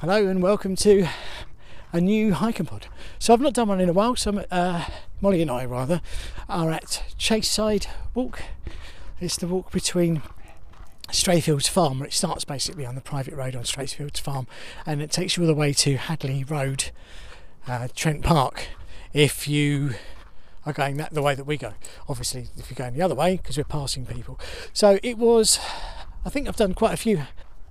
Hello and welcome to a new hiking pod. So I've not done one in a while. So uh, Molly and I rather are at Chaseside Walk. It's the walk between Strayfields Farm, where it starts basically on the private road on Strayfields Farm, and it takes you all the way to Hadley Road, uh, Trent Park. If you are going that the way that we go, obviously, if you're going the other way, because we're passing people. So it was. I think I've done quite a few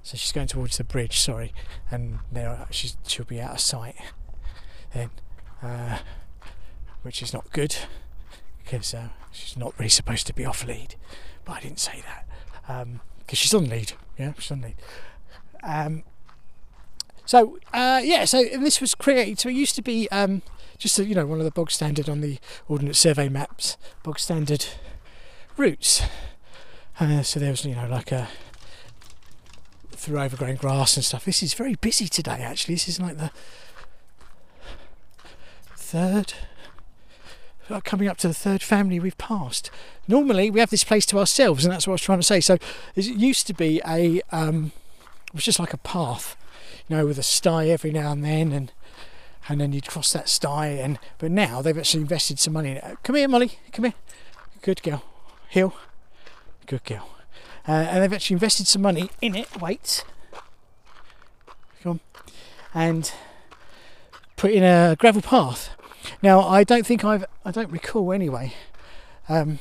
so she's going towards the bridge, sorry, and there she's, she'll be out of sight then, uh, which is not good because uh, she's not really supposed to be off lead. But I didn't say that because um, she's on lead. Yeah, she's on lead. Um, so uh, yeah, so this was created. So it used to be um, just you know one of the bog standard on the Ordnance Survey maps, bog standard routes. Uh, so there was you know like a through overgrown grass and stuff. This is very busy today, actually. This is like the third, coming up to the third family we've passed. Normally, we have this place to ourselves, and that's what I was trying to say. So, it used to be a, um, it was just like a path, you know, with a sty every now and then, and and then you'd cross that sty. And but now they've actually invested some money in it. Come here, Molly. Come here. Good girl. Hill. Good girl uh, and they've actually invested some money in it. Wait, come on, and put in a gravel path. Now, I don't think I've, I don't recall anyway, um,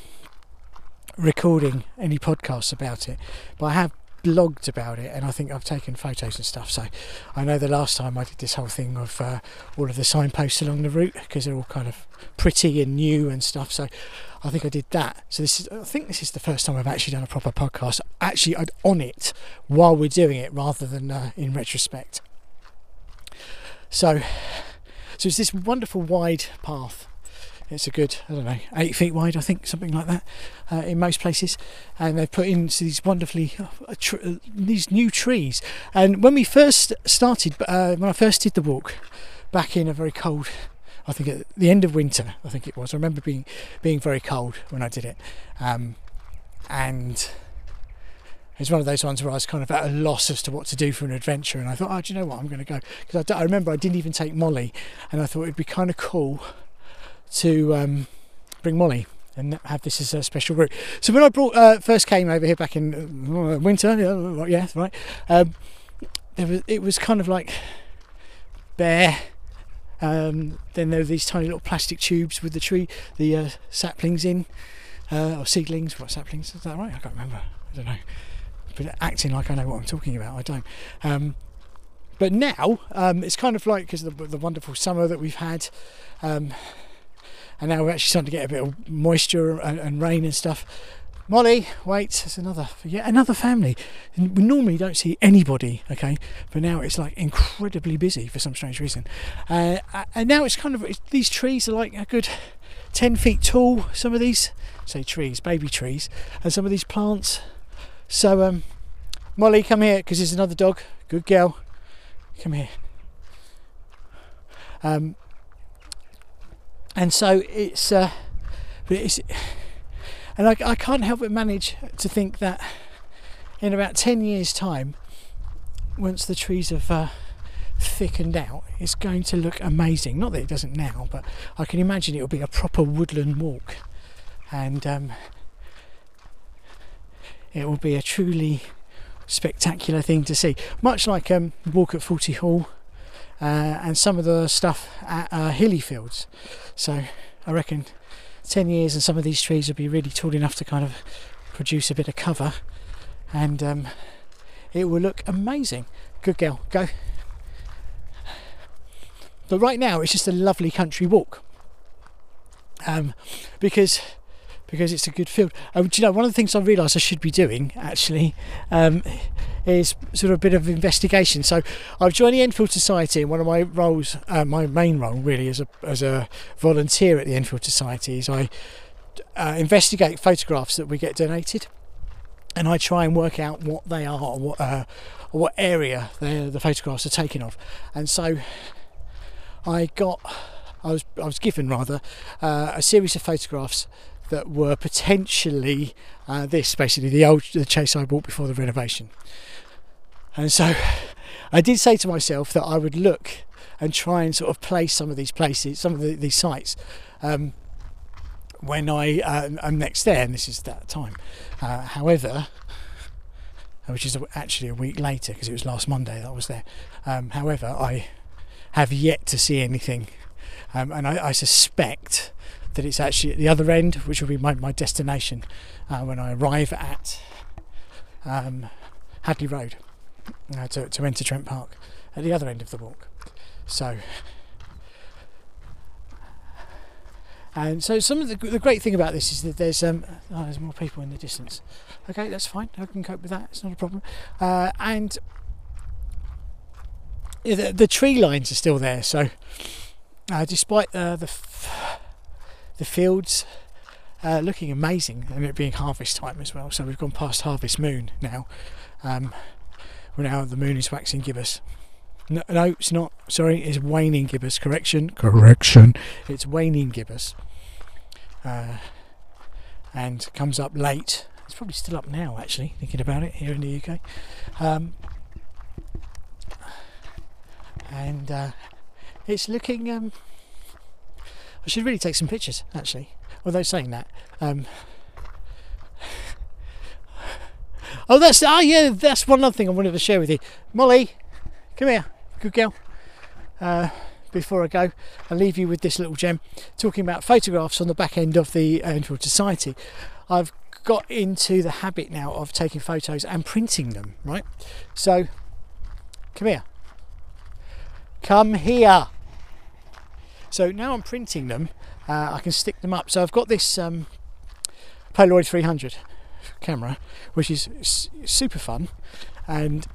recording any podcasts about it, but I have blogged about it and I think I've taken photos and stuff. So I know the last time I did this whole thing of uh, all of the signposts along the route because they're all kind of pretty and new and stuff. So I think I did that. So this is I think this is the first time I've actually done a proper podcast. Actually, on it while we're doing it rather than uh, in retrospect. So so it's this wonderful wide path it's a good, I don't know, eight feet wide, I think, something like that, uh, in most places. And they've put in these wonderfully uh, tr- uh, these new trees. And when we first started, uh, when I first did the walk, back in a very cold, I think at the end of winter, I think it was. I remember being being very cold when I did it, um, and it's one of those ones where I was kind of at a loss as to what to do for an adventure. And I thought, oh, do you know what? I'm going to go because I, I remember I didn't even take Molly, and I thought it'd be kind of cool to um, bring Molly and have this as a special group. So when I brought uh, first came over here back in uh, winter, yeah, right, um, there was it was kind of like bare. Um, then there were these tiny little plastic tubes with the tree, the uh, saplings in, uh, or seedlings. What saplings? Is that right? I can't remember. I don't know. But acting like I know what I'm talking about, I don't. Um, but now um, it's kind of like because of the, the, wonderful summer that we've had. And now we're actually starting to get a bit of moisture and, and rain and stuff. Molly, wait, there's another, yeah, another family. We normally don't see anybody, okay, but now it's like incredibly busy for some strange reason. Uh, and now it's kind of it's, these trees are like a good 10 feet tall. Some of these, say trees, baby trees, and some of these plants. So, um, Molly, come here because there's another dog. Good girl, come here. Um, and so it's, uh, it's and I, I can't help but manage to think that in about 10 years' time, once the trees have uh, thickened out, it's going to look amazing. Not that it doesn't now, but I can imagine it will be a proper woodland walk, and um, it will be a truly spectacular thing to see. Much like um, walk at Forty Hall and some of the stuff at uh, Hilly Fields. So I reckon 10 years and some of these trees will be really tall enough to kind of produce a bit of cover and um, it will look amazing. Good girl, go. But right now it's just a lovely country walk um, because because it's a good field. Um, do you know, one of the things I realised I should be doing actually um, is sort of a bit of investigation. So I've joined the Enfield Society, and one of my roles, uh, my main role really as a as a volunteer at the Enfield Society, is I uh, investigate photographs that we get donated, and I try and work out what they are, or what, uh, or what area the photographs are taken of, and so I got. I was I was given rather uh, a series of photographs that were potentially uh, this basically the old the chase I bought before the renovation. And so I did say to myself that I would look and try and sort of place some of these places, some of the, these sites, um, when I uh, am next there, and this is that time. Uh, however, which is actually a week later because it was last Monday that I was there. Um, however, I have yet to see anything, um, and I, I, suspect that it's actually at the other end, which will be my, my destination uh, when I arrive at um, Hadley Road uh, to, to enter Trent Park at the other end of the walk. So, and so some of the, the great thing about this is that there's um, oh, there's more people in the distance. Okay, that's fine. I can cope with that. It's not a problem. Uh, and the, the, tree lines are still there. So, uh, despite uh, the f- the fields uh, looking amazing and it being harvest time as well, so we've gone past harvest moon now. Um, we're now the moon is waxing gibbous. No, no, it's not. Sorry, it's waning gibbous. Correction. Correction. It's waning gibbous. Uh, and comes up late it's probably still up now, actually, thinking about it here in the UK. Um, and uh, it's looking. Um, I should really take some pictures, actually. Although saying that, um, oh, that's oh yeah, that's one other thing I wanted to share with you. Molly, come here, good girl. Uh, before I go, I'll leave you with this little gem talking about photographs on the back end of the Android Society. I've got into the habit now of taking photos and printing them, right? So, come here. Come here. So now I'm printing them, uh, I can stick them up. So I've got this um, Polaroid 300 camera, which is super fun, and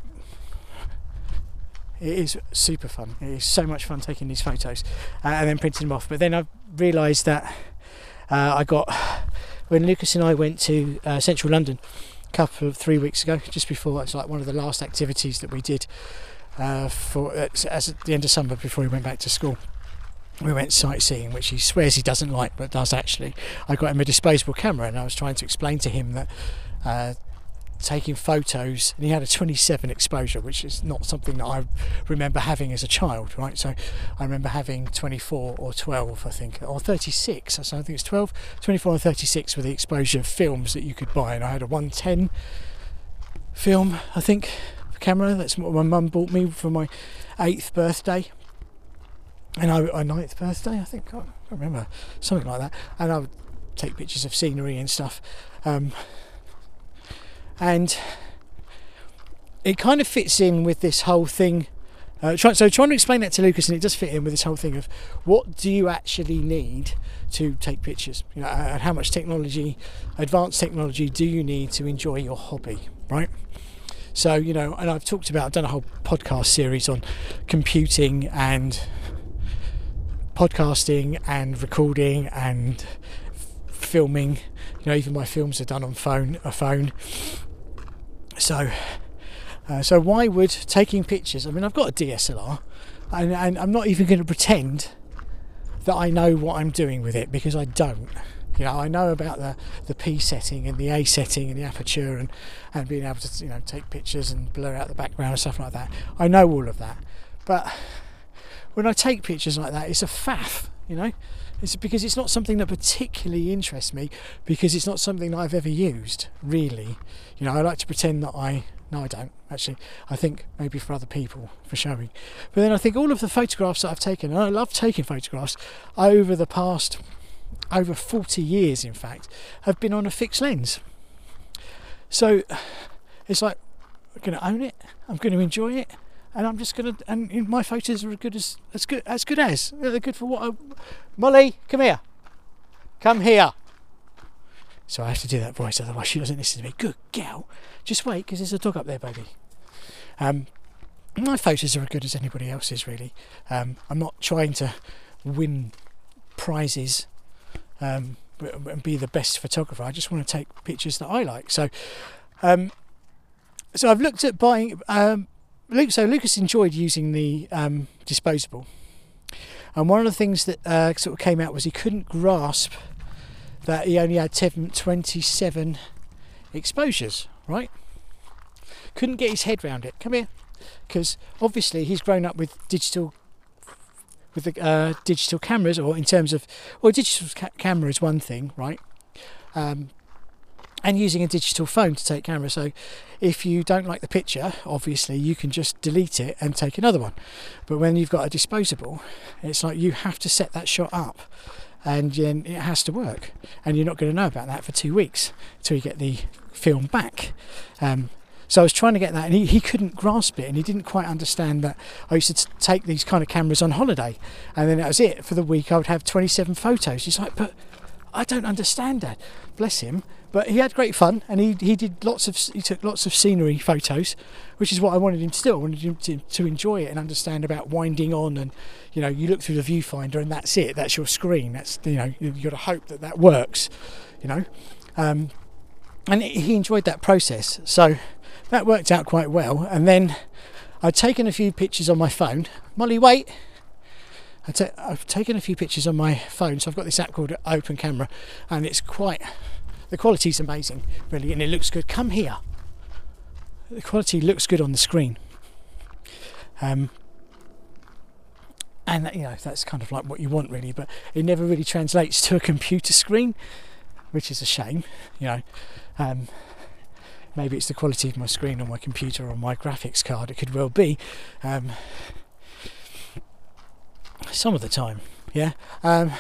it is super fun. It is so much fun taking these photos uh, and then printing them off. But then I realised that uh, I got when Lucas and I went to uh, central London a couple of three weeks ago, just before it's like one of the last activities that we did uh, for as at the end of summer before we went back to school. We went sightseeing, which he swears he doesn't like, but does actually. I got him a disposable camera, and I was trying to explain to him that uh, taking photos, and he had a 27 exposure, which is not something that I remember having as a child, right? So I remember having 24 or 12, I think, or 36. So I think it's 12, 24 and 36 were the exposure films that you could buy, and I had a 110 film, I think, camera. That's what my mum bought me for my eighth birthday. And I, a ninth birthday, I think, I can't remember, something like that. And I would take pictures of scenery and stuff. Um, and it kind of fits in with this whole thing. Uh, try, so trying to explain that to Lucas, and it does fit in with this whole thing of what do you actually need to take pictures, you know, and how much technology, advanced technology, do you need to enjoy your hobby, right? So you know, and I've talked about, I've done a whole podcast series on computing and podcasting and recording and filming. You know, even my films are done on phone, a phone. So, uh, so why would taking pictures? I mean, I've got a DSLR, and, and I'm not even going to pretend that I know what I'm doing with it because I don't. You know, I know about the, the P setting and the A setting and the aperture and, and being able to you know take pictures and blur out the background and stuff like that. I know all of that, but when I take pictures like that, it's a faff. You know, it's because it's not something that particularly interests me because it's not something that I've ever used, really. You know, I like to pretend that I. No, I don't actually. I think maybe for other people for showing. But then I think all of the photographs that I've taken, and I love taking photographs over the past over 40 years, in fact, have been on a fixed lens. So it's like, I'm going to own it, I'm going to enjoy it, and I'm just gonna and my photos are as good as as good as good as. They're good for what I, Molly come here. Come here. So I have to do that voice otherwise she doesn't listen to me. Good gal. Just wait because there's a dog up there baby. Um, my photos are as good as anybody else's really. Um, I'm not trying to win prizes um, and be the best photographer. I just want to take pictures that I like. So um, so I've looked at buying um, Luke, so Lucas enjoyed using the um, disposable, and one of the things that uh, sort of came out was he couldn't grasp that he only had 27 exposures. Right? Couldn't get his head round it. Come here. because obviously he's grown up with digital with the uh, digital cameras, or in terms of well, digital ca- camera is one thing, right? Um, and using a digital phone to take camera. So if you don't like the picture, obviously you can just delete it and take another one. But when you've got a disposable, it's like you have to set that shot up and it has to work. And you're not going to know about that for two weeks until you get the film back. Um, so I was trying to get that, and he, he couldn't grasp it, and he didn't quite understand that I used to take these kind of cameras on holiday, and then that was it for the week. I would have 27 photos. He's like, but I don't understand that. Bless him. But he had great fun, and he, he did lots of he took lots of scenery photos, which is what I wanted him to do. I wanted him to, to enjoy it and understand about winding on, and you know, you look through the viewfinder, and that's it. That's your screen. That's you know, you've got to hope that that works. You know, um, and he enjoyed that process. So that worked out quite well. And then I'd taken a few pictures on my phone. Molly, wait. I've taken a few pictures on my phone, so I've got this app called Open Camera, and it's quite the quality's amazing, really, and it looks good. Come here. The quality looks good on the screen. Um, and you know that's kind of like what you want, really, but it never really translates to a computer screen, which is a shame. You know, um, maybe it's the quality of my screen on my computer or my graphics card. It could well be. Um, some of the time, yeah. Um,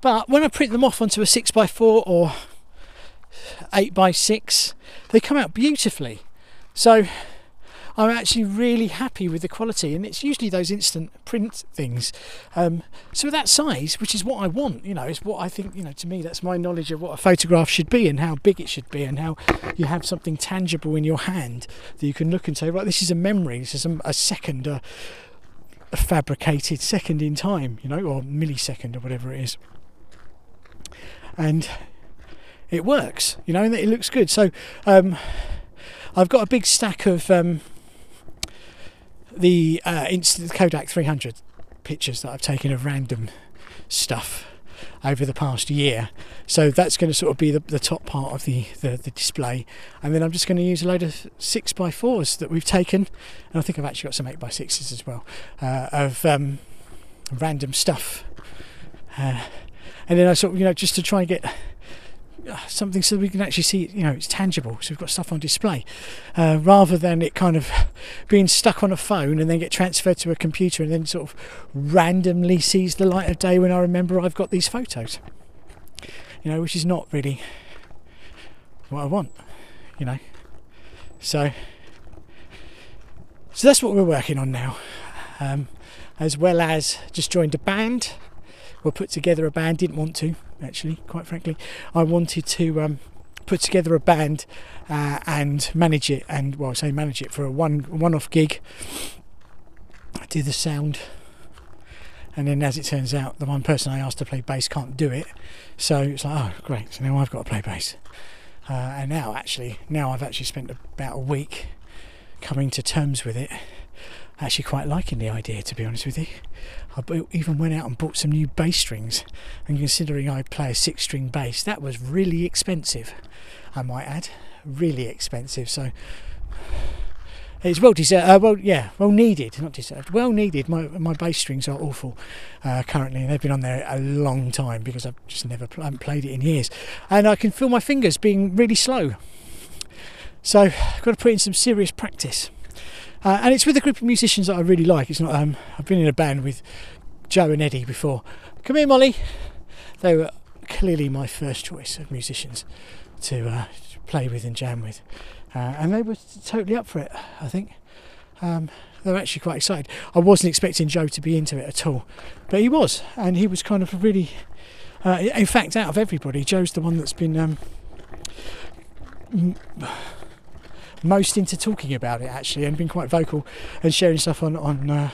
but when I print them off onto a six by four or eight by six, they come out beautifully. So I'm actually really happy with the quality, and it's usually those instant print things. Um, so that size, which is what I want, you know, is what I think, you know, to me, that's my knowledge of what a photograph should be and how big it should be, and how you have something tangible in your hand that you can look and say, right, this is a memory, this is a, a second, uh, a fabricated second in time, you know, or millisecond or whatever it is. And it works, you know, and it looks good. So um, I've got a big stack of um, the uh, instant Kodak 300 pictures that I've taken of random stuff over the past year. So that's going to sort of be the, the top part of the, the, the, display. And then I'm just going to use a load of 6x4s that we've taken, and I think I've actually got some 8x6s as well, uh, of um, random stuff. Uh, and then I sort of, you know, just to try and get something so we can actually see you know it's tangible so we've got stuff on display. Uh, rather than it kind of being stuck on a phone and then get transferred to a computer and then sort of randomly sees the light of day when I remember I've got these photos. You know which is not really what I want you know. So so that's what we're working on now. Um, as well as just joined a band. We'll put together a band didn't want to actually, quite frankly. I wanted to um, put together a band uh, and manage it, and well, I say manage it for a one one-off gig. I do the sound, and then as it turns out, the one person I asked to play bass can't do it, so it's like, oh, great! So now I've got to play bass. Uh, and now, actually, now I've actually spent about a week coming to terms with it actually quite liking the idea to be honest with you. I even went out and bought some new bass strings, and considering I play a six string bass, that was really expensive, I might add. Really expensive, so it's well deserved. Uh, well, yeah, well needed, not deserved. Well needed. My my bass strings are awful uh, currently. And they've been on there a long time because I've just never pl- haven't played it in years, and I can feel my fingers being really slow. So I've got to put in some serious practice. Uh, and it's with a group of musicians that I really like. It's not. Um, I've been in a band with Joe and Eddie before. Come here, Molly. They were clearly my first choice of musicians to uh, play with and jam with, uh, and they were totally up for it. I think. Um, they were actually quite excited. I wasn't expecting Joe to be into it at all, but he was, and he was kind of really. Uh, in fact, out of everybody, Joe's the one that's been um, most into talking about it actually and been quite vocal and sharing stuff on on uh,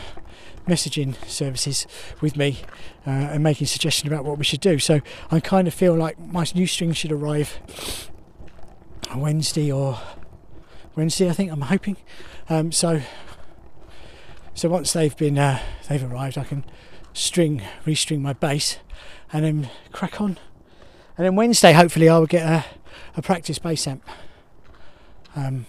messaging services with me uh, and making suggestions about what we should do. So I kind of feel like my new string should arrive Wednesday or Wednesday. I think I'm hoping. Um, so so once they've been uh, they've arrived, I can string restring my bass and then crack on. And then Wednesday, hopefully, I will get a, a practice bass amp. Um,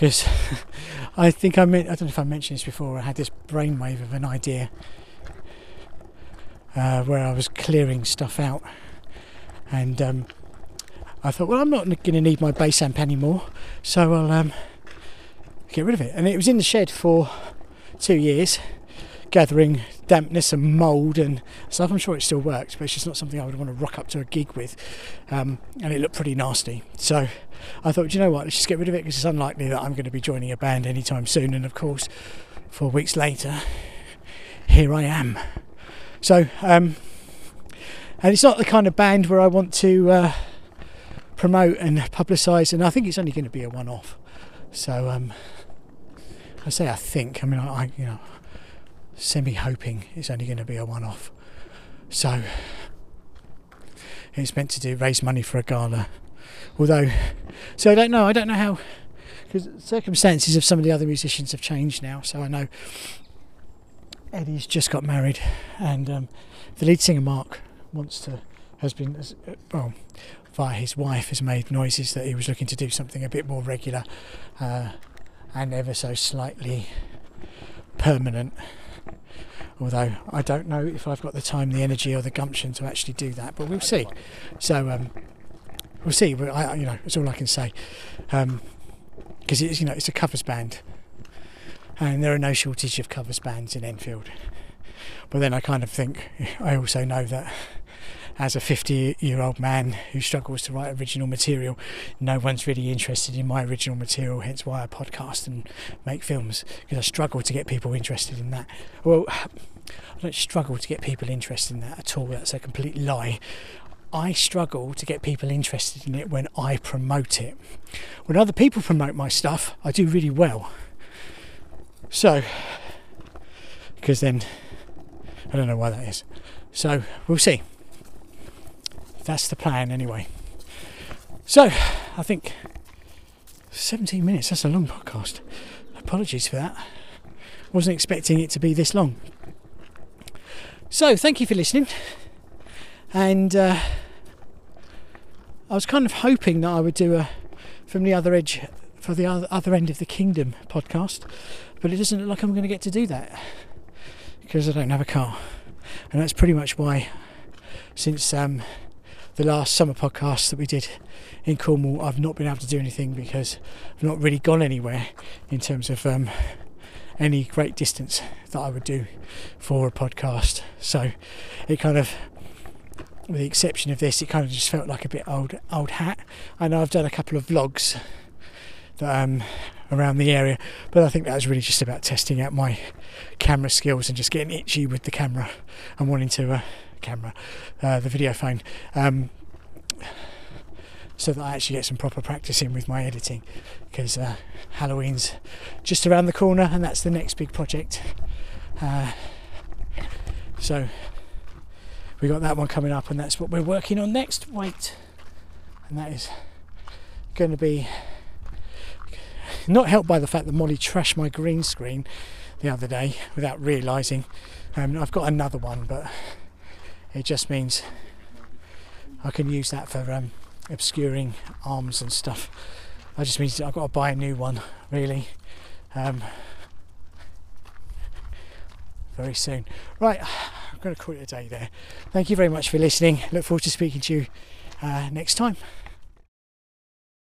because I think I meant I don't know if I mentioned this before. I had this brainwave of an idea uh, where I was clearing stuff out, and um, I thought, well, I'm not going to need my base amp anymore, so I'll um, get rid of it. And it was in the shed for two years, gathering dampness and mould and stuff. I'm sure it still works, but it's just not something I would want to rock up to a gig with. Um, and it looked pretty nasty. So I thought, you know what, let's just get rid of it because it's unlikely that I'm going to be joining a band anytime soon. And of course, four weeks later, here I am. So, um, and it's not the kind of band where I want to uh, promote and publicise, and I think it's only going to be a one off. So, um, I say I think, I mean, I, I you know, semi hoping it's only going to be a one off. So, it's meant to do raise money for a gala. Although, so I don't know, I don't know how, because circumstances of some of the other musicians have changed now. So I know Eddie's just got married, and um, the lead singer Mark wants to has been well via his wife has made noises that he was looking to do something a bit more regular uh, and ever so slightly permanent. Although I don't know if I've got the time, the energy, or the gumption to actually do that, but we'll see. So um, we'll see. I, you know, it's all I can say. Because um, it's you know it's a covers band, and there are no shortage of covers bands in Enfield. But then I kind of think I also know that as a 50 year old man who struggles to write original material, no one's really interested in my original material, hence why I podcast and make films, because I struggle to get people interested in that. Well, I don't struggle to get people interested in that at all, that's a complete lie. I struggle to get people interested in it when I promote it. When other people promote my stuff, I do really well. So, because then I don't know why that is. So we'll see. That's the plan anyway. So I think 17 minutes, that's a long podcast. Apologies for that. Wasn't expecting it to be this long. So thank you for listening. And uh, I was kind of hoping that I would do a from the other edge for the other, end of the kingdom podcast but it doesn't look like I'm going to get to do that because I don't have a car, and that's pretty much why since um, the last summer podcast that we did in Cornwall, I've not been able to do anything because I've not really gone anywhere in terms of um, any great distance that I would do for a podcast. So it kind of, with the exception of this, it kind of just felt like a bit old old hat. I know I've done a couple of vlogs that um, around the area. But I think that was really just about testing out my camera skills and just getting itchy with the camera and wanting to uh, camera uh, the video phone. Um, so that I actually get some proper practice in with my editing because uh, Halloween's just around the corner and that's the next big project. Uh, so we got that one coming up and that's what we're working on next. Wait, and that is going to be not helped by the fact that Molly trashed my green screen the other day without realising. Um, I've got another one, but it just means I can use that for um, obscuring arms and stuff. I just means I've got to buy a new one, really. Um, very soon. Right, I'm going to call it a day there. Thank you very much for listening. Look forward to speaking to you uh, next time.